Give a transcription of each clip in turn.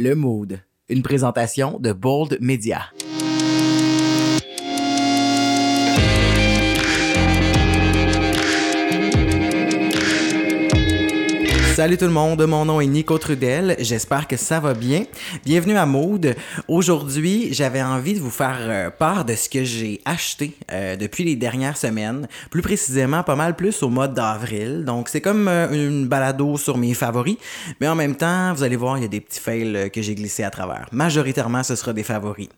Le Mood, une présentation de Bold Media. Salut tout le monde, mon nom est Nico Trudel, j'espère que ça va bien. Bienvenue à Mode. Aujourd'hui, j'avais envie de vous faire euh, part de ce que j'ai acheté euh, depuis les dernières semaines, plus précisément pas mal plus au mois d'avril. Donc c'est comme euh, une balado sur mes favoris, mais en même temps, vous allez voir, il y a des petits fails que j'ai glissés à travers. Majoritairement, ce sera des favoris.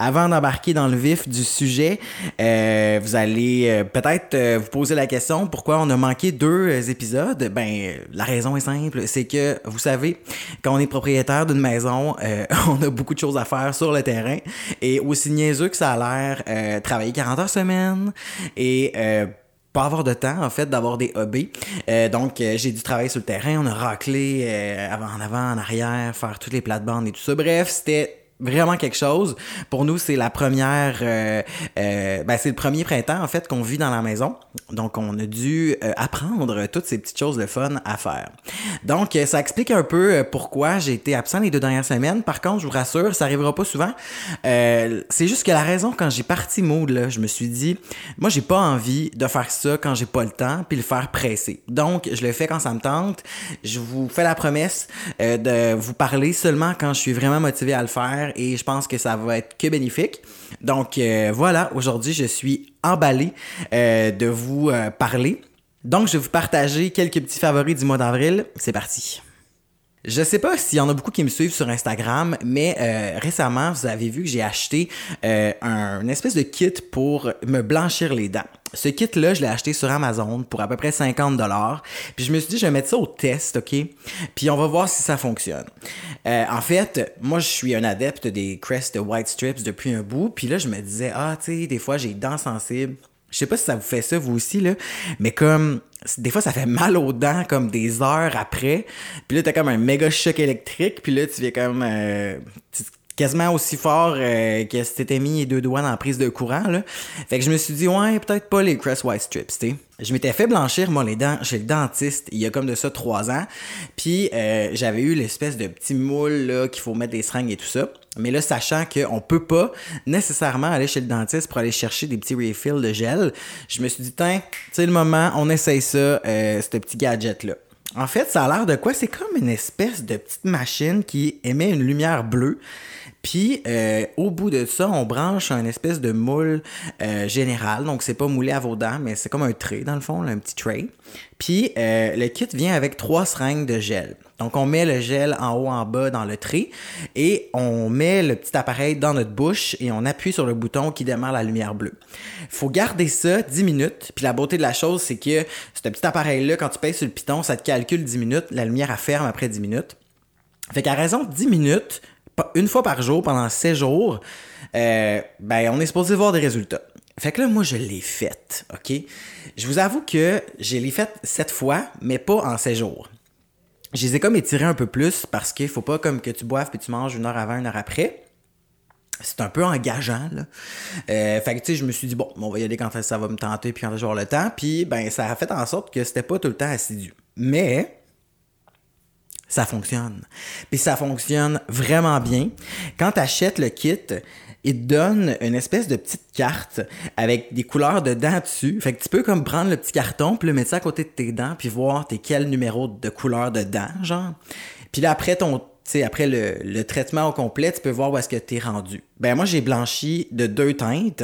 Avant d'embarquer dans le vif du sujet, vous allez peut-être vous poser la question pourquoi on a manqué deux épisodes? Ben la raison simple, c'est que, vous savez, quand on est propriétaire d'une maison, euh, on a beaucoup de choses à faire sur le terrain. Et aussi niaiseux que ça a l'air, euh, travailler 40 heures semaine et... Euh, pas avoir de temps en fait d'avoir des hobbies. donc j'ai dû travailler sur le terrain, on a raclé avant en avant, en arrière, faire toutes les plates-bandes et tout ça. Bref, c'était vraiment quelque chose. Pour nous, c'est la première, euh, euh, ben c'est le premier printemps en fait qu'on vit dans la maison. Donc, on a dû euh, apprendre toutes ces petites choses de fun à faire. Donc, ça explique un peu pourquoi j'ai été absent les deux dernières semaines. Par contre, je vous rassure, ça arrivera pas souvent. c'est juste que la raison quand j'ai parti Mood, là, je me suis dit, moi, j'ai pas envie de faire ça quand j'ai pas le temps, puis le faire pressé. Donc, je le fais quand ça me tente. Je vous fais la promesse de vous parler seulement quand je suis vraiment motivé à le faire et je pense que ça va être que bénéfique. Donc euh, voilà, aujourd'hui je suis emballé euh, de vous euh, parler. Donc je vais vous partager quelques petits favoris du mois d'avril. C'est parti. Je sais pas s'il y en a beaucoup qui me suivent sur Instagram, mais récemment, vous avez vu que j'ai acheté un, espèce de kit pour me blanchir les dents. Ce kit-là, je l'ai acheté sur Amazon pour à peu près 50 dollars. Puis je me suis dit, je vais mettre ça au test, OK? Puis on va voir si ça fonctionne. Euh, en fait, moi, je suis un adepte des Crest White Strips depuis un bout. Puis là, je me disais, ah, tu sais, des fois, j'ai dents sensibles. Je sais pas si ça vous fait ça, vous aussi, là, mais comme, des fois, ça fait mal aux dents, comme des heures après. Puis là, t'as comme un méga choc électrique, puis là, tu viens comme... Euh, quasiment aussi fort euh, que si t'étais mis les deux doigts dans la prise de courant. Là. Fait que je me suis dit, ouais, peut-être pas les Crest White Strips, tu Je m'étais fait blanchir, moi, les dents chez le dentiste il y a comme de ça trois ans. Puis euh, j'avais eu l'espèce de petit moule là qu'il faut mettre des seringues et tout ça. Mais là, sachant qu'on peut pas nécessairement aller chez le dentiste pour aller chercher des petits refills de gel, je me suis dit, tiens, c'est le moment, on essaye ça, euh, ce petit gadget-là. En fait, ça a l'air de quoi? C'est comme une espèce de petite machine qui émet une lumière bleue. Puis euh, au bout de ça, on branche un espèce de moule euh, général. Donc c'est pas moulé à vos dents, mais c'est comme un tray dans le fond, un petit tray. Puis euh, le kit vient avec trois seringues de gel. Donc on met le gel en haut en bas dans le tray et on met le petit appareil dans notre bouche et on appuie sur le bouton qui démarre la lumière bleue. Faut garder ça 10 minutes. Puis la beauté de la chose, c'est que ce petit appareil-là, quand tu pèses sur le piton, ça te calcule 10 minutes. La lumière elle ferme après 10 minutes. Fait qu'à raison de 10 minutes, une fois par jour pendant 7 jours, euh, ben on est supposé voir des résultats. Fait que là, moi, je l'ai faite, OK? Je vous avoue que je l'ai faite 7 fois, mais pas en 7 jours. Je les ai comme étirés un peu plus parce qu'il faut pas comme que tu boives puis tu manges une heure avant, une heure après. C'est un peu engageant, là. Euh, fait que, tu sais, je me suis dit, bon, on va y aller quand ça va me tenter puis quand je vais avoir le temps. Puis, ben, ça a fait en sorte que c'était pas tout le temps assidu. Mais, ça fonctionne. Puis ça fonctionne vraiment bien. Quand tu achètes le kit, il te donne une espèce de petite carte avec des couleurs de dents dessus. Fait que tu peux comme prendre le petit carton, puis le mettre ça à côté de tes dents, puis voir t'es quel numéro de couleur de dents, genre. Puis là, après ton sais, après le, le, traitement au complet, tu peux voir où est-ce que tu es rendu. Ben moi, j'ai blanchi de deux teintes.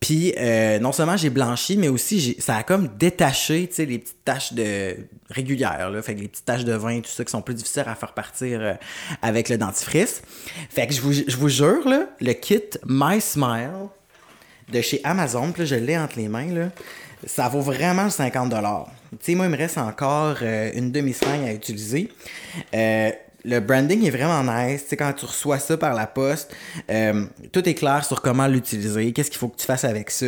Puis euh, non seulement j'ai blanchi, mais aussi ça a comme détaché, tu sais, les petites taches de régulières, là, fait que les petites taches de vin, tout ça qui sont plus difficiles à faire partir euh, avec le dentifrice. Fait que je vous, je vous jure là, le kit My Smile de chez Amazon, là, je l'ai entre les mains là, ça vaut vraiment 50 dollars. Tu sais, moi il me reste encore euh, une demi-seringue à utiliser. Le branding est vraiment nice. Tu quand tu reçois ça par la poste, euh, tout est clair sur comment l'utiliser, qu'est-ce qu'il faut que tu fasses avec ça.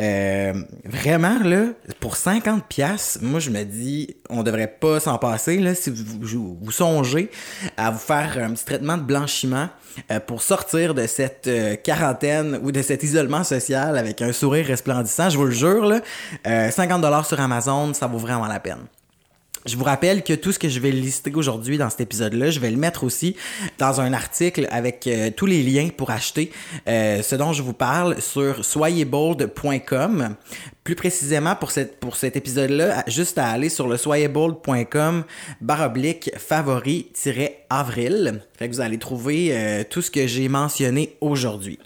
Euh, vraiment, là, pour 50 pièces, moi, je me dis, on devrait pas s'en passer, là, si vous, songez à vous faire un petit traitement de blanchiment euh, pour sortir de cette quarantaine ou de cet isolement social avec un sourire resplendissant. Je vous le jure, là, 50 dollars sur Amazon, ça vaut vraiment la peine. Je vous rappelle que tout ce que je vais lister aujourd'hui dans cet épisode-là, je vais le mettre aussi dans un article avec euh, tous les liens pour acheter euh, ce dont je vous parle sur soyezbold.com. Plus précisément pour, cette, pour cet épisode-là, juste à aller sur le soyezbold.com baroblique favori-avril. Fait que vous allez trouver euh, tout ce que j'ai mentionné aujourd'hui.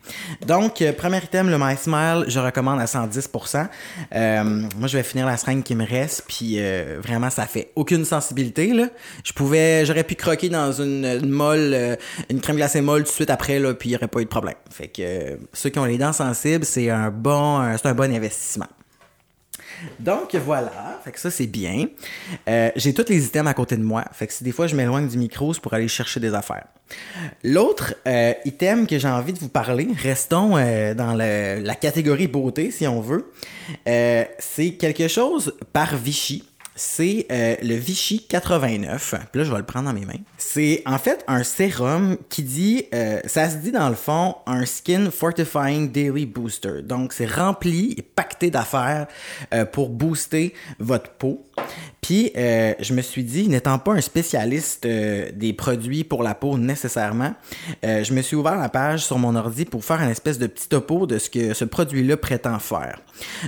Donc, premier item, le My Smile, je recommande à 110%. moi, je vais finir la seringue qui me reste, puis vraiment, ça fait aucune sensibilité là. Je pouvais, j'aurais pu croquer dans une, molle, euh, une crème glacée molle tout de suite après là, puis il n'y aurait pas eu de problème. Fait que euh, ceux qui ont les dents sensibles, c'est un bon, c'est un bon investissement. Donc voilà, fait que ça c'est bien. Euh, j'ai tous les items à côté de moi, fait que si des fois je m'éloigne du micro, c'est pour aller chercher des affaires. L'autre item que j'ai envie de vous parler, restons dans la catégorie beauté si on veut, c'est quelque chose par Vichy c'est euh, le Vichy 89. Puis là, je vais le prendre dans mes mains. C'est en fait un sérum qui dit, euh, ça se dit dans le fond, un Skin Fortifying Daily Booster. Donc, c'est rempli et pacté d'affaires euh, pour booster votre peau. Puis, euh, je me suis dit, n'étant pas un spécialiste euh, des produits pour la peau nécessairement, euh, je me suis ouvert la page sur mon ordi pour faire un espèce de petit topo de ce que ce produit-là prétend faire.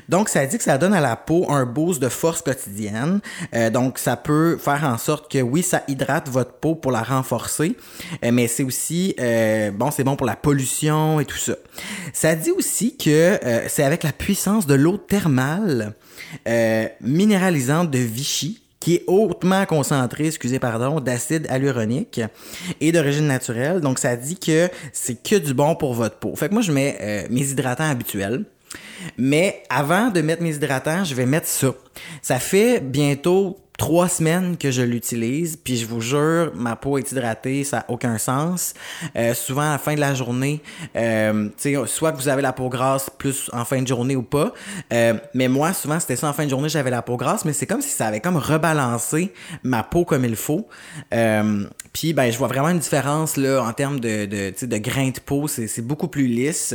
Donc, ça dit que ça donne à la peau un boost de force quotidienne. donc, ça peut faire en sorte que, oui, ça hydrate votre peau pour la renforcer, mais c'est aussi, bon, c'est bon pour la pollution et tout ça. Ça dit aussi que c'est avec la puissance de l'eau thermale minéralisante de Vichy qui est hautement concentré, excusez pardon, d'acide hyaluronique et d'origine naturelle. Donc ça dit que c'est que du bon pour votre peau. Fait que moi je mets euh, mes hydratants habituels. Mais avant de mettre mes hydratants, je vais mettre ça. Ça fait bientôt trois semaines que je l'utilise, puis je vous jure, ma peau est hydratée, ça n'a aucun sens. Euh, souvent, à la fin de la journée, euh, soit que vous avez la peau grasse plus en fin de journée ou pas, euh, mais moi, souvent, c'était ça en fin de journée, j'avais la peau grasse, mais c'est comme si ça avait comme rebalancé ma peau comme il faut. Euh, puis, ben, je vois vraiment une différence là, en termes de, de, de grain de peau, c'est beaucoup plus lisse.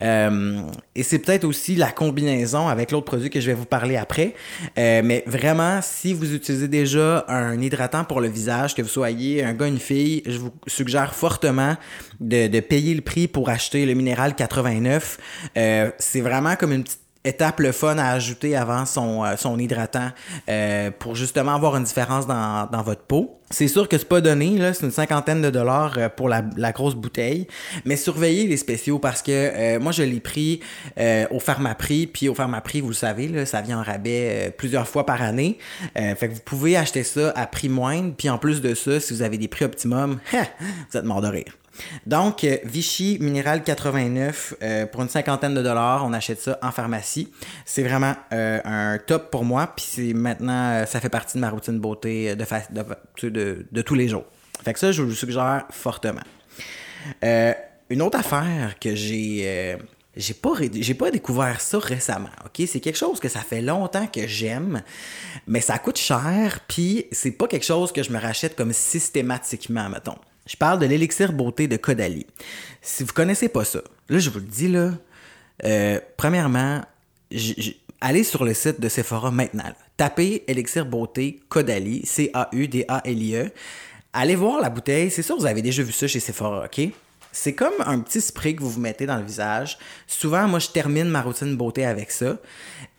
Et c'est peut-être aussi la combinaison avec l'autre produit que je vais vous parler après. mais vraiment, si vous utilisez déjà un hydratant pour le visage, que vous soyez un gars, une fille, je vous suggère fortement de, payer le prix pour acheter le minéral 89. Euh, c'est vraiment comme une petite étape le fun à ajouter avant son, euh, hydratant euh, pour justement avoir une différence dans, votre peau. C'est sûr que c'est pas donné, c'est une cinquantaine de dollars euh, pour la, grosse bouteille, mais surveillez les spéciaux parce que moi je l'ai pris au Pharmaprix, puis au Pharmaprix, vous le savez, là, ça vient en rabais plusieurs fois par année. fait vous pouvez acheter ça à prix moindre, puis en plus de ça, si vous avez des prix optimum, vous êtes mort de rire. Donc, euh, Vichy Minéral 89 euh, pour une cinquantaine de dollars, on achète ça en pharmacie. C'est vraiment euh, un top pour moi, puis c'est maintenant, ça fait partie de ma routine beauté de, de, de, tous les jours. Fait que ça, je vous le suggère fortement. une autre affaire que j'ai pas j'ai découvert ça récemment, OK, c'est quelque chose que ça fait longtemps que j'aime, mais ça coûte cher puis c'est pas quelque chose que je me rachète comme systématiquement mettons. Je parle de l'élixir beauté de Caudalie. Si vous connaissez pas ça, là, je vous le dis, là, euh, premièrement, allez sur le site de Sephora maintenant. Tapez élixir beauté Caudalie, C-A-U-D-A-L-I-E. Allez voir la bouteille. C'est sûr, vous avez déjà vu ça chez Sephora, OK? C'est comme un petit spray que vous vous mettez dans le visage. Souvent, moi, je termine ma routine beauté avec ça.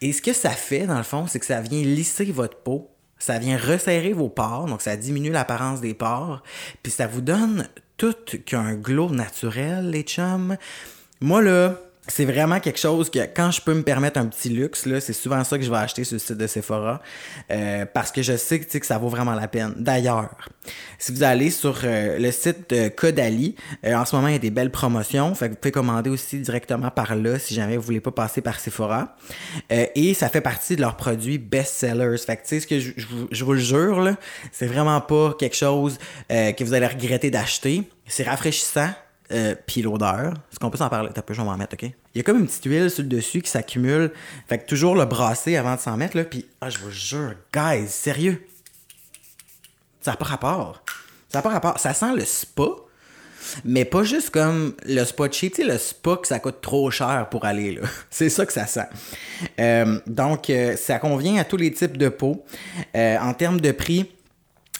Et ce que ça fait, dans le fond, c'est que ça vient lisser votre peau ça vient resserrer vos pores, donc ça diminue l'apparence des pores, puis ça vous donne tout qu'un glow naturel, les chums. Moi, là, c'est vraiment quelque chose que quand je peux me permettre un petit luxe, c'est souvent ça que je vais acheter sur le site de Sephora euh, parce que je sais que, ça vaut vraiment la peine. D'ailleurs, si vous allez sur euh, le site de Codali, euh, en ce moment il y a des belles promotions, fait que vous pouvez commander aussi directement par là si jamais vous voulez pas passer par Sephora. et ça fait partie de leurs produits best-sellers. Fait que tu sais ce que je, je, vous le jure là, c'est vraiment pas quelque chose que vous allez regretter d'acheter. C'est rafraîchissant, euh, puis l'odeur. Est-ce qu'on peut s'en parler? T'as peu, je vais m'en mettre, OK? Il y a comme une petite huile sur le dessus qui s'accumule. Fait que toujours le brasser avant de s'en mettre, là. Puis, ah, je vous jure, guys, sérieux. Ça n'a pas rapport. Ça n'a pas rapport. Ça sent le spa. mais pas juste comme le spa cheap, tu sais, le spa que ça coûte trop cher pour aller là. C'est ça que ça sent. Euh, donc, euh, ça convient à tous les types de peau. Euh, en termes de prix,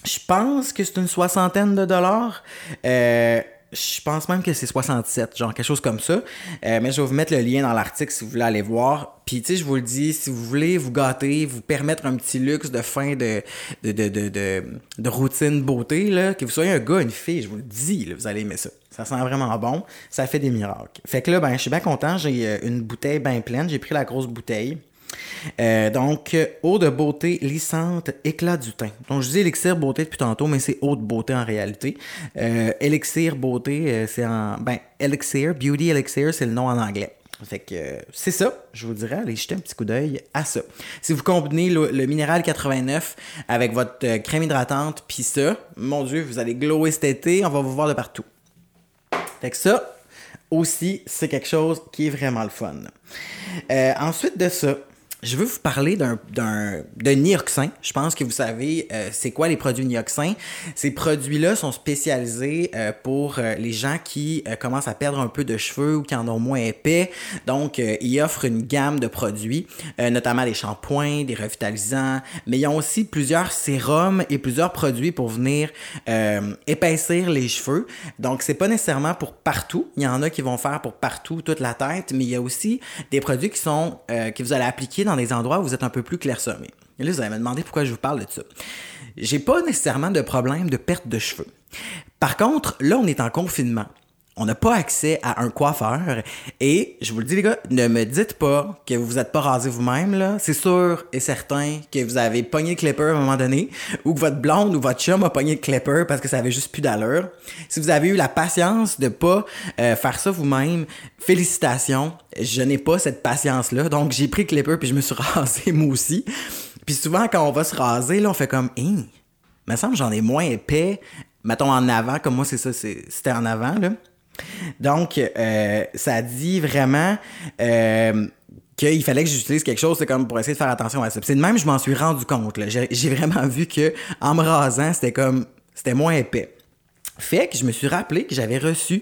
je pense que c'est une soixantaine de dollars. Euh, je pense même que c'est 67, genre quelque chose comme ça. Euh, mais je vais vous mettre le lien dans l'article si vous voulez aller voir. Puis tu sais, je vous le dis, si vous voulez vous gâter, vous permettre un petit luxe de fin de, de, de, de, de, de routine beauté, là, que vous soyez un gars, une fille, je vous le dis, là, vous allez aimer ça. Ça sent vraiment bon, ça fait des miracles. Fait que là, ben, je suis bien content, j'ai euh, une bouteille bien pleine, j'ai pris la grosse bouteille. Euh, donc, eau de beauté lissante, éclat du teint. Donc, je dis élixir beauté depuis tantôt, mais c'est eau de beauté en réalité. Euh, élixir beauté, euh, c'est en. Ben, elixir, beauty elixir, c'est le nom en anglais. Fait que euh, c'est ça, je vous dirais, allez jeter un petit coup d'œil à ça. Si vous combinez le, minéral 89 avec votre crème hydratante, puis ça, mon Dieu, vous allez glower cet été, on va vous voir de partout. Fait que ça, aussi, c'est quelque chose qui est vraiment le fun. Ensuite de ça, je veux vous parler d'un, d'un, de Nioxin. Je pense que vous savez euh, c'est quoi les produits Nioxin. Ces produits-là sont spécialisés euh, pour euh, les gens qui euh, commencent à perdre un peu de cheveux ou qui en ont moins épais. Donc, euh, ils offrent une gamme de produits, notamment des shampoings, des revitalisants, mais ils ont aussi plusieurs sérums et plusieurs produits pour venir épaissir les cheveux. Donc, c'est pas nécessairement pour partout. Il y en a qui vont faire pour partout, toute la tête, mais il y a aussi des produits qui sont que vous allez appliquer dans des endroits où vous êtes un peu plus clairsemé. Et là, vous allez me demander pourquoi je vous parle de ça. J'ai pas nécessairement de problème de perte de cheveux. Par contre, là, on est en confinement. On n'a pas accès à un coiffeur. Et je vous le dis, les gars, ne me dites pas que vous n'êtes pas rasé vous-même. là. C'est sûr et certain que vous avez pogné le clipper à un moment donné, ou que votre blonde ou votre chum a pogné le clipper parce que ça avait juste plus d'allure. Si vous avez eu la patience de pas euh, faire ça vous-même, félicitations. Je n'ai pas cette patience-là. Donc, j'ai pris le clipper puis je me suis rasé moi aussi. Puis souvent, quand on va se raser, là, on fait comme, hein, me semble j'en ai moins épais. Mettons en avant, comme moi, c'est ça, c'était en avant, là. Donc, euh, ça dit vraiment euh, qu'il fallait que j'utilise quelque chose, comme pour essayer de faire attention à ça. C'est de même, je m'en suis rendu compte. J'ai vraiment vu que en me rasant, c'était comme, c'était moins épais. Fait que je me suis rappelé que j'avais reçu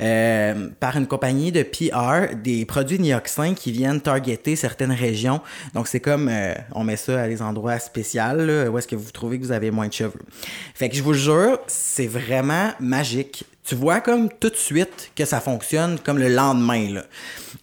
euh, par une compagnie de PR des produits Nioxin qui viennent targeter certaines régions. Donc c'est comme on met ça à des endroits spéciaux où est-ce que vous trouvez que vous avez moins de cheveux. Fait que je vous jure, c'est vraiment magique. Tu vois comme tout de suite que ça fonctionne comme le lendemain. Là.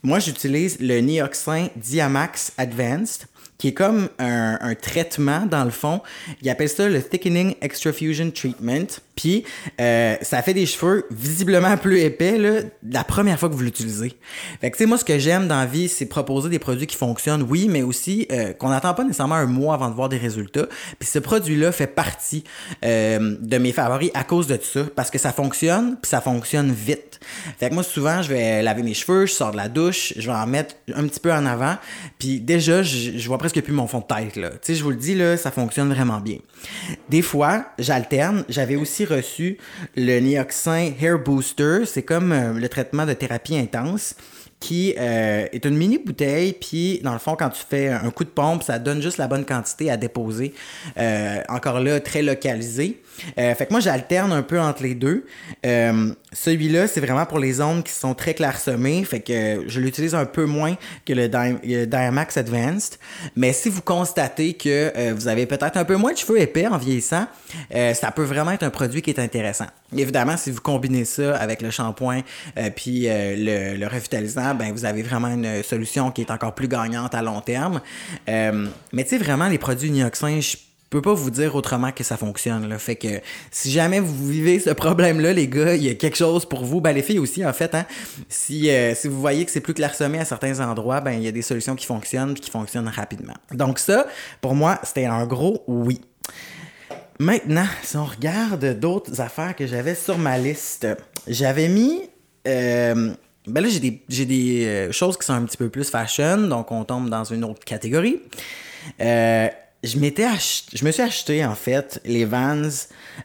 Moi, j'utilise le Nioxin Diamax Advanced qui est comme un, traitement dans le fond. Ils appellent ça le Thickening Extrafusion Treatment. Puis euh, ça fait des cheveux visiblement plus épais là, la première fois que vous l'utilisez. Fait que tu sais, moi ce que j'aime dans la vie, c'est proposer des produits qui fonctionnent, oui, mais aussi euh, qu'on n'attend pas nécessairement un mois avant de voir des résultats. Puis ce produit-là fait partie euh, de mes favoris à cause de ça, parce que ça fonctionne, puis ça fonctionne vite. Fait que moi souvent, je vais laver mes cheveux, je sors de la douche, je vais en mettre un petit peu en avant, puis déjà, je, je vois presque plus mon fond de tête là. Tu sais, je vous le dis là, ça fonctionne vraiment bien. Des fois, j'alterne. J'avais aussi reçu le Nioxin Hair Booster. C'est comme euh, le traitement de thérapie intense qui euh, est une mini bouteille, puis dans le fond, quand tu fais un coup de pompe, ça donne juste la bonne quantité à déposer. Euh, encore là, très localisé. Euh, fait que moi, j'alterne un peu entre les deux. Euh, Celui-là, c'est vraiment pour les zones qui sont très clairsemées, fait que je l'utilise un peu moins que le le Diamax Advanced. Mais si vous constatez que euh, vous avez peut-être un peu moins de cheveux épais en vieillissant, euh, ça peut vraiment être un produit qui est intéressant. Évidemment, si vous combinez ça avec le shampoing euh, puis le, le revitalisant, ben vous avez vraiment une solution qui est encore plus gagnante à long terme. Mais tu sais, vraiment, les produits Nioxin, je peux pas vous dire autrement que ça fonctionne. Fait que si jamais vous vivez ce problème-là, les gars, il y a quelque chose pour vous. Ben, les filles aussi, en fait. Hein, si, euh, si vous voyez que c'est plus clairsemé à certains endroits, ben il y a des solutions qui fonctionnent puis qui fonctionnent rapidement. Donc ça, pour moi, c'était un gros oui. Maintenant, si on regarde d'autres affaires que j'avais sur ma liste, j'avais mis. euh, ben là, j'ai des, j'ai des euh, choses qui sont un petit peu plus fashion, donc on tombe dans une autre catégorie. Euh, je m'étais ach- je me suis acheté en fait les Vans.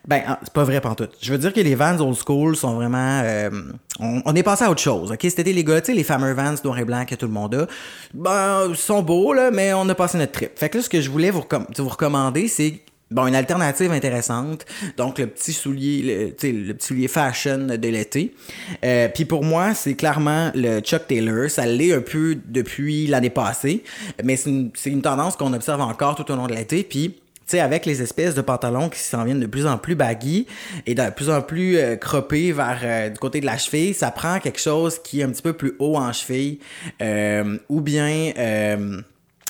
Ben, c'est pas vrai pantoute. Je veux dire que les Vans old school sont vraiment. euh, on, est passé à autre chose. Ok, c'était les gars, tu sais, les fameux Vans noir et blanc que tout le monde a. Ben, ils sont beaux là, mais on a passé notre trip. Fait que là, ce que je voulais vous, vous recommander, c'est Bon, une alternative intéressante. Donc, le petit soulier, le, le petit soulier fashion de l'été. Euh, Puis pour moi, c'est clairement le Chuck Taylor. Ça l'est un peu depuis l'année passée. Mais c'est une, une, tendance qu'on observe encore tout au long de l'été. Puis tu sais, avec les espèces de pantalons qui s'en viennent de plus en plus baggy et de plus en plus euh, croppés vers euh, du côté de la cheville, ça prend quelque chose qui est un petit peu plus haut en cheville euh, ou bien euh,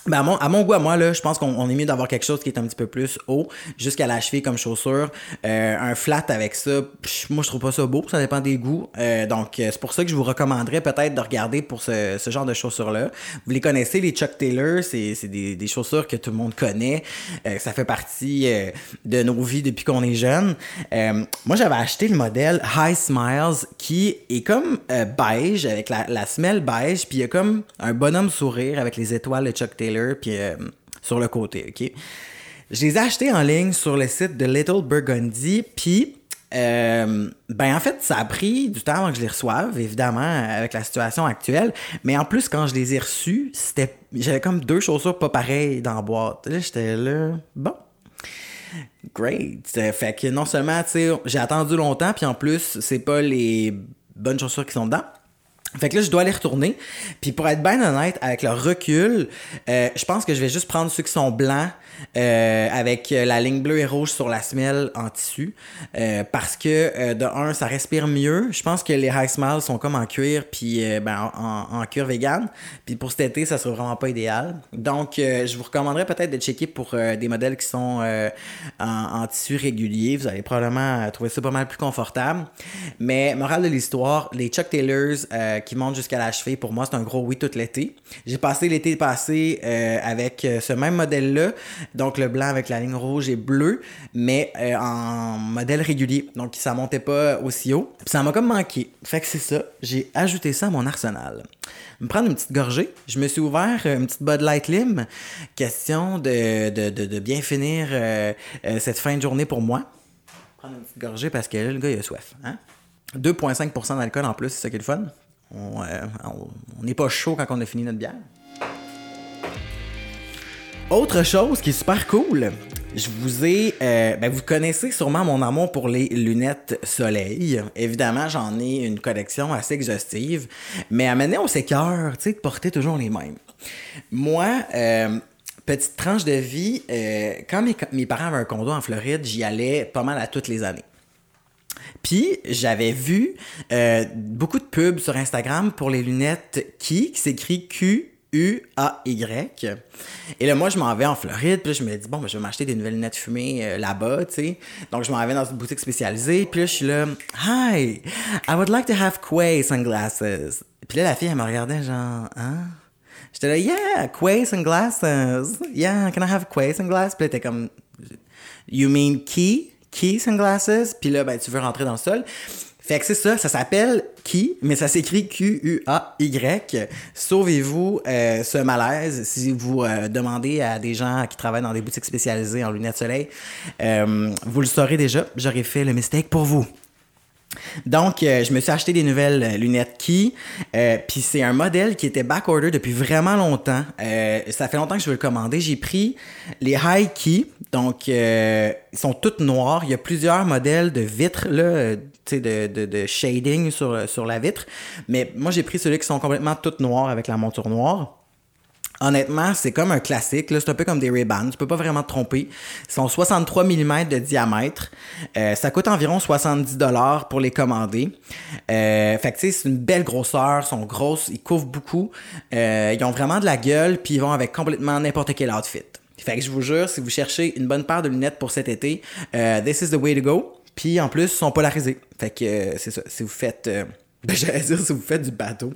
ben à, mon, goût, à moi, là, je pense qu'on est mieux d'avoir quelque chose qui est un petit peu plus haut, jusqu'à la cheville comme chaussure. Euh, un flat avec ça, moi, je trouve pas ça beau, ça dépend des goûts. Euh, donc, euh, c'est pour ça que je vous recommanderais peut-être de regarder pour ce, genre de chaussures-là. Vous les connaissez, les Chuck Taylor, c'est des, des chaussures que tout le monde connaît. Ça fait partie de nos vies depuis qu'on est jeune. Moi, j'avais acheté le modèle High Smiles qui est comme beige, avec la, la semelle beige, puis il y a comme un bonhomme sourire avec les étoiles de Chuck Taylor puis euh, sur le côté, OK? Je les ai achetés en ligne sur le site de Little Burgundy, puis euh, ben en fait, ça a pris du temps avant que je les reçoive, évidemment, avec la situation actuelle. Mais en plus, quand je les ai reçus, c'était j'avais comme deux chaussures pas pareilles dans la boîte. Là, j'étais là, bon. Great. Fait que non seulement, tu sais, j'ai attendu longtemps, puis en plus, c'est pas les bonnes chaussures qui sont dedans. Fait que là, je dois les retourner. Puis pour être bien honnête, avec le recul, euh, je pense que je vais juste prendre ceux qui sont blancs euh, avec la ligne bleue et rouge sur la semelle en tissu. Euh, parce que euh, de un, ça respire mieux. Je pense que les high smiles sont comme en cuir puis euh, ben, en, cuir vegan. Puis pour cet été, ça sera vraiment pas idéal. Donc euh, je vous recommanderais peut-être de checker pour des modèles qui sont en, en, tissu régulier. Vous allez probablement trouver ça pas mal plus confortable. Mais morale de l'histoire, les Chuck Taylors qui montent jusqu'à la cheville, pour moi, c'est un gros oui tout l'été. J'ai passé l'été passé avec ce même modèle-là. Donc le blanc avec la ligne rouge et bleue, mais euh, en modèle régulier. Donc ça montait pas aussi haut. Puis ça m'a comme manqué. Fait que c'est ça. J'ai ajouté ça à mon arsenal. Me prendre une petite gorgée. Je me suis ouvert une petite Bud Light Lim. Question de, de, de, bien finir euh, euh, cette fin de journée pour moi. Prendre une petite gorgée parce que là, le gars, il a soif. Hein? 2,5% d'alcool en plus, c'est ça qui est le fun? On n'est pas chaud quand on a fini notre bière. Autre chose qui est super cool, je vous ai, euh, ben vous connaissez sûrement mon amour pour les lunettes soleil. Évidemment, j'en ai une collection assez exhaustive, mais à mener au sécœur, tu sais, de porter toujours les mêmes. Moi, euh, petite tranche de vie, euh, quand mes parents avaient un condo en Floride, j'y allais pas mal à toutes les années. Puis j'avais vu euh, beaucoup de pubs sur Instagram pour les lunettes qui, qui s'écrit Q U-A-Y. Et là, moi, je m'en vais en Floride, puis je me dis, bon, ben, je vais m'acheter des nouvelles lunettes fumées euh, là-bas, tu sais. Donc, je m'en vais dans une boutique spécialisée, puis là, je suis là, Hi, I would like to have Quay sunglasses. Puis là, la fille, elle me regardait, genre, hein? J'étais là, yeah, Quay sunglasses. Yeah, can I have Quay sunglasses? Puis là, t'es comme, you mean Key? Key sunglasses? Puis là, ben, tu veux rentrer dans le sol. Fait que c'est ça, ça s'appelle qui, mais ça s'écrit Q-U-A-Y. Sauvez-vous euh, ce malaise si vous euh, demandez à des gens qui travaillent dans des boutiques spécialisées en lunettes soleil. Euh, vous le saurez déjà, j'aurais fait le mistake pour vous. Donc, euh, je me suis acheté des nouvelles lunettes Key. Euh, Puis c'est un modèle qui était backorder depuis vraiment longtemps. Euh, ça fait longtemps que je veux le commander. J'ai pris les High Key. Donc, euh, ils sont toutes noirs. Il y a plusieurs modèles de vitres, là, sais, de, de, de, shading sur, sur la vitre. Mais moi, j'ai pris ceux-là qui sont complètement toutes noires avec la monture noire. Honnêtement, c'est comme un classique. C'est un peu comme des Ray-Ban. Tu peux pas vraiment te tromper. Ils sont 63 mm de diamètre. Euh, ça coûte environ 70 dollars pour les commander. Euh, fait que c'est une belle grosseur. Ils sont grosses. Ils couvrent beaucoup. Euh, ils ont vraiment de la gueule. Puis ils vont avec complètement n'importe quel outfit. Fait que je vous jure, si vous cherchez une bonne paire de lunettes pour cet été, this is the way to go. Puis en plus, ils sont polarisés. Fait que c'est ça. Si vous faites... Euh, j'allais dire si vous faites du bateau.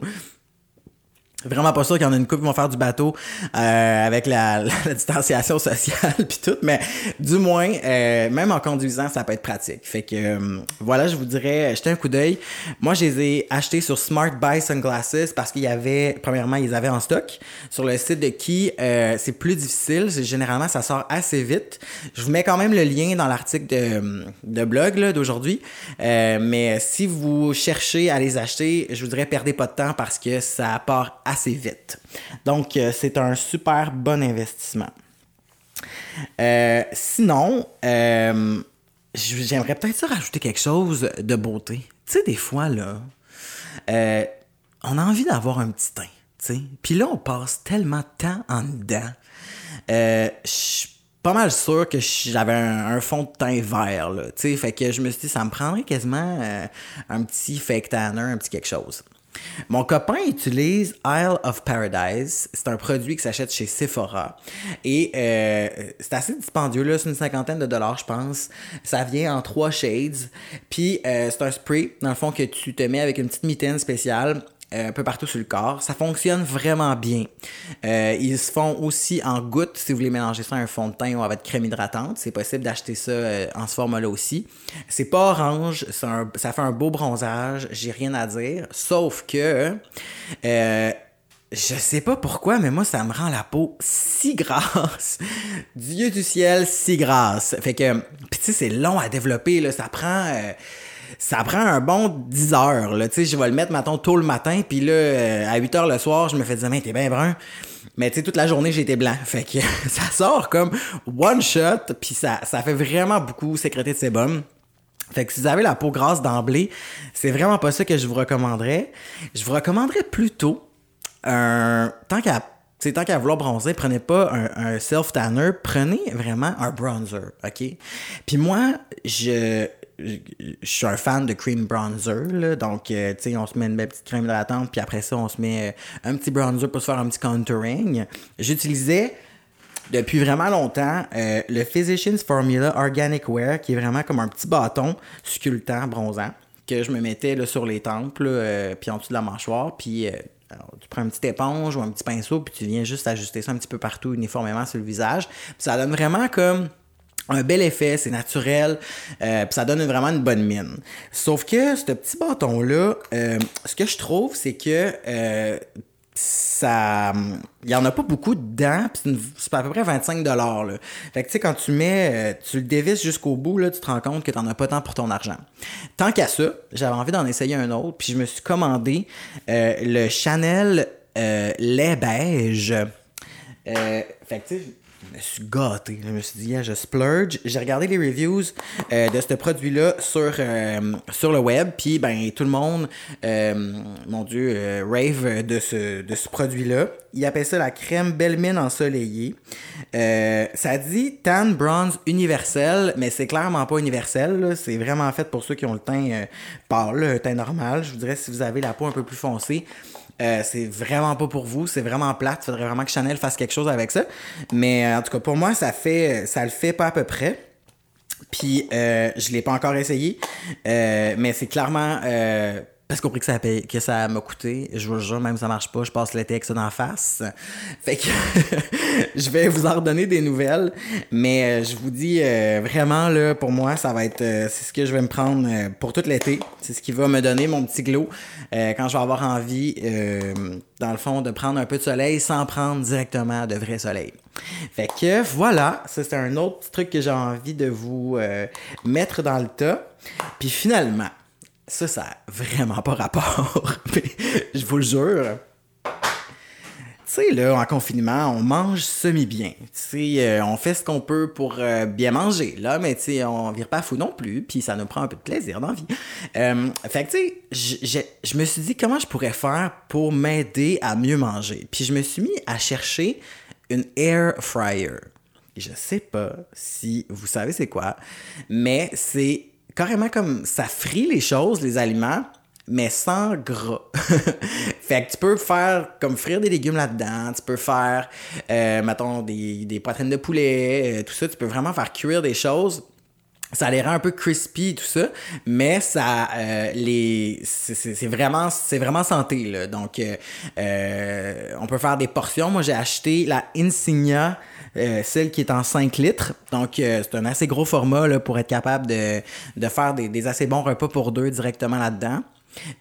Vraiment pas sûr qu'il y en a une couple qui vont faire du bateau euh, avec la, la, la, distanciation sociale puis tout, mais du moins, euh, même en conduisant, ça peut être pratique. Fait que euh, voilà, je vous dirais, jetez un coup d'œil. Moi, je les ai achetés sur Smart Buy Sunglasses parce qu'il y avait, premièrement, ils avaient en stock. Sur le site de qui, euh, c'est plus difficile. Généralement, ça sort assez vite. Je vous mets quand même le lien dans l'article de, de blog d'aujourd'hui. Euh, mais si vous cherchez à les acheter, je vous dirais, perdez pas de temps parce que ça part assez vite. Donc, euh, c'est un super bon investissement. Euh, sinon, euh, j'aimerais peut-être rajouter quelque chose de beauté. Tu sais, des fois, là, on a envie d'avoir un petit teint, tu sais. Puis là, on passe tellement de temps en dedans. je suis pas mal sûr que j'avais un, fond de teint vert, là. Fait que je me suis dit, ça me prendrait quasiment un petit fake tanner, un petit quelque chose. Mon copain utilise Isle of Paradise. C'est un produit qui s'achète chez Sephora. Et euh, c'est assez dispendieux, là. C'est une cinquantaine de dollars, je pense. Ça vient en trois shades. Puis euh, c'est un spray, dans le fond, que tu te mets avec une petite mitaine spéciale un peu partout sur le corps. Ça fonctionne vraiment bien. Euh, ils se font aussi en gouttes si vous voulez mélanger ça à un fond de teint ou à votre crème hydratante. C'est possible d'acheter ça euh, en ce format-là aussi. C'est pas orange, ça fait un beau bronzage, j'ai rien à dire. Sauf que je sais pas pourquoi, mais moi, ça me rend la peau si grasse. Dieu du ciel, si grasse. Fait que, pis tu sais, c'est long à développer, là. Ça prend, ça prend un bon 10 heures. Là. Je vais le mettre, mettons, tôt le matin, puis là, euh, à 8 heures le soir, je me fais dire, mais t'es bien brun. Mais tu sais, toute la journée, j'étais blanc. Fait que ça sort comme one shot, puis ça, fait vraiment beaucoup sécréter de sébum. Fait que si vous avez la peau grasse d'emblée, c'est vraiment pas ça que je vous recommanderais. Je vous recommanderais plutôt un. Tant qu'à c'est tant qu'à vouloir bronzer, prenez pas un, un self-tanner, prenez vraiment un bronzer, OK? Puis moi, je, je suis un fan de cream bronzer, là, donc, euh, tu sais, on se met une belle petite crème hydratante, puis après ça, on se met euh, un petit bronzer pour se faire un petit contouring. J'utilisais depuis vraiment longtemps euh, le Physicians Formula Organic Wear, qui est vraiment comme un petit bâton sculptant, bronzant, que je me mettais là, sur les tempes, puis en dessous de la mâchoire, puis... tu prends une petite éponge ou un petit pinceau, puis tu viens juste ajuster ça un petit peu partout uniformément sur le visage. Puis ça donne vraiment comme un bel effet, c'est naturel, euh, puis ça donne vraiment une bonne mine. Sauf que ce petit bâton-là, euh, ce que je trouve, c'est que euh, ça il y en a pas beaucoup dedans c'est à peu près 25 dollars. Fait que tu sais quand tu mets tu le dévisses jusqu'au bout là, tu te rends compte que tu n'en as pas tant pour ton argent. Tant qu'à ça, j'avais envie d'en essayer un autre puis je me suis commandé le Chanel lait beige. fait que tu sais me suis gâté. Je me suis dit, je splurge. J'ai regardé les reviews euh, de ce produit-là sur, euh, sur le web. Puis, ben, tout le monde, euh, mon Dieu, rave de ce, de ce produit-là. Il appelle ça la crème belle mine ensoleillée. ça dit tan bronze universel, mais c'est clairement pas universel. C'est vraiment fait pour ceux qui ont le teint pâle, le teint normal. Je vous dirais, si vous avez la peau un peu plus foncée, euh, c'est vraiment pas pour vous, c'est vraiment plate. Faudrait vraiment que Chanel fasse quelque chose avec ça. Mais euh, en tout cas, pour moi, ça fait, ça le fait pas à peu près. Puis euh, je l'ai pas encore essayé, mais c'est clairement parce qu'au prix que ça, paye, que ça m'a coûté, je vous jure, même si ça marche pas, je passe l'été avec ça d'en face. Fait que je vais vous en redonner des nouvelles. Mais euh, je vous dis euh, vraiment, là, pour moi, ça va être. Euh, c'est ce que je vais me prendre pour tout l'été. C'est ce qui va me donner mon petit glow quand je vais avoir envie, dans le fond, de prendre un peu de soleil sans prendre directement de vrai soleil. Fait que voilà, ça c'est un autre truc que j'ai envie de vous mettre dans le tas. Puis finalement, ça, ça n'a vraiment pas rapport. je vous le jure. Tu sais, là, en confinement, on mange semi-bien. Tu euh, on fait ce qu'on peut pour euh, bien manger, là, mais tu sais, on vire pas fou non plus, puis ça nous prend un peu de plaisir dans la vie. Euh, fait que, tu sais, je me suis dit comment je pourrais faire pour m'aider à mieux manger. Puis je me suis mis à chercher une air fryer. Je sais pas si vous savez c'est quoi, mais c'est carrément comme ça frit les choses, les aliments, mais sans gras. fait que tu peux faire comme frire des légumes là-dedans, tu peux faire, euh, mettons, des, des poitrines de poulet, euh, tout ça, tu peux vraiment faire cuire des choses ça les rend un peu crispy tout ça mais ça euh, les c'est vraiment c'est vraiment santé là donc euh, euh, on peut faire des portions moi j'ai acheté la Insignia euh, celle qui est en 5 litres. Donc, euh, c'est un assez gros format là, pour être capable de, de faire des, des, assez bons repas pour deux directement là-dedans.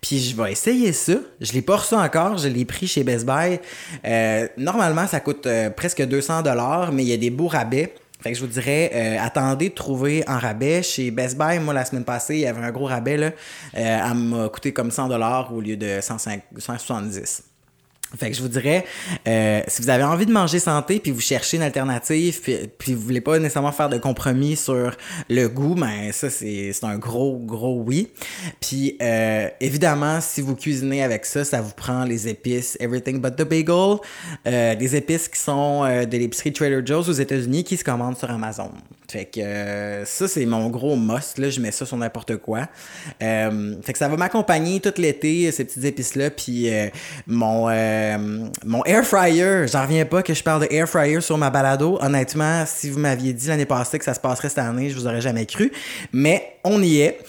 Puis je vais essayer ça. Je l'ai pas reçu encore, je l'ai pris chez Best Buy. Euh, normalement, ça coûte presque 200 dollars, mais il y a des beaux rabais. Fait que je vous dirais, attendez de trouver en rabais. Chez Best Buy, moi, la semaine passée, il y avait un gros rabais. Là. elle m'a coûté comme 100 dollars au lieu de 105, 170. Fait que je vous dirais, euh, si vous avez envie de manger santé, puis vous cherchez une alternative, puis, puis vous voulez pas nécessairement faire de compromis sur le goût, ben ça c'est un gros gros oui. Puis euh, évidemment, si vous cuisinez avec ça, ça vous prend les épices Everything But the Bagel, euh, des épices qui sont euh, de l'épicerie Trader Joe's aux États-Unis qui se commandent sur Amazon. Fait que euh, ça c'est mon gros must là, je mets ça sur n'importe quoi. Euh, fait que ça va m'accompagner tout l'été ces petites épices là, puis mon euh, mon air fryer, j'en reviens pas que je parle de air fryer sur ma balado. Honnêtement, si vous m'aviez dit l'année passée que ça se passerait cette année, je vous aurais jamais cru. Mais on y est.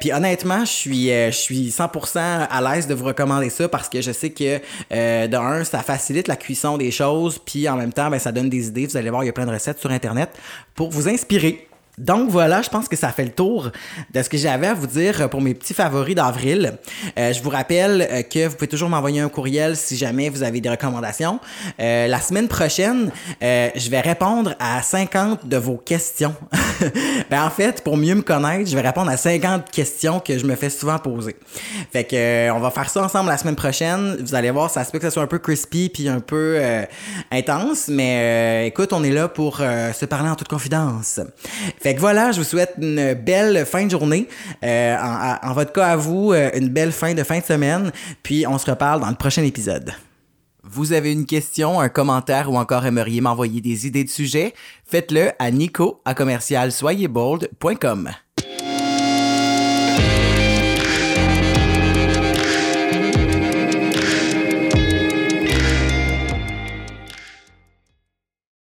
Puis honnêtement, je suis, je suis 100% à l'aise de vous recommander ça parce que je sais que de un, ça facilite la cuisson des choses, puis en même temps, ben, ça donne des idées. Vous allez voir, il y a plein de recettes sur Internet pour vous inspirer. Donc voilà, je pense que ça fait le tour de ce que j'avais à vous dire pour mes petits favoris d'avril. Euh, je vous rappelle euh, que vous pouvez toujours m'envoyer un courriel si jamais vous avez des recommandations. Euh, la semaine prochaine, je vais répondre à 50 de vos questions. ben, en fait, pour mieux me connaître, je vais répondre à 50 questions que je me fais souvent poser. Fait que on va faire ça ensemble la semaine prochaine. Vous allez voir, ça se peut que ça soit un peu crispy puis un peu intense, mais écoute, on est là pour se parler en toute confidence. Fait que voilà, je vous souhaite une belle fin de journée. Euh, en, votre cas à vous, euh, une belle fin de fin de semaine. Puis on se reparle dans le prochain épisode. Vous avez une question, un commentaire ou encore aimeriez m'envoyer des idées de sujets? Faites-le à nico à commercial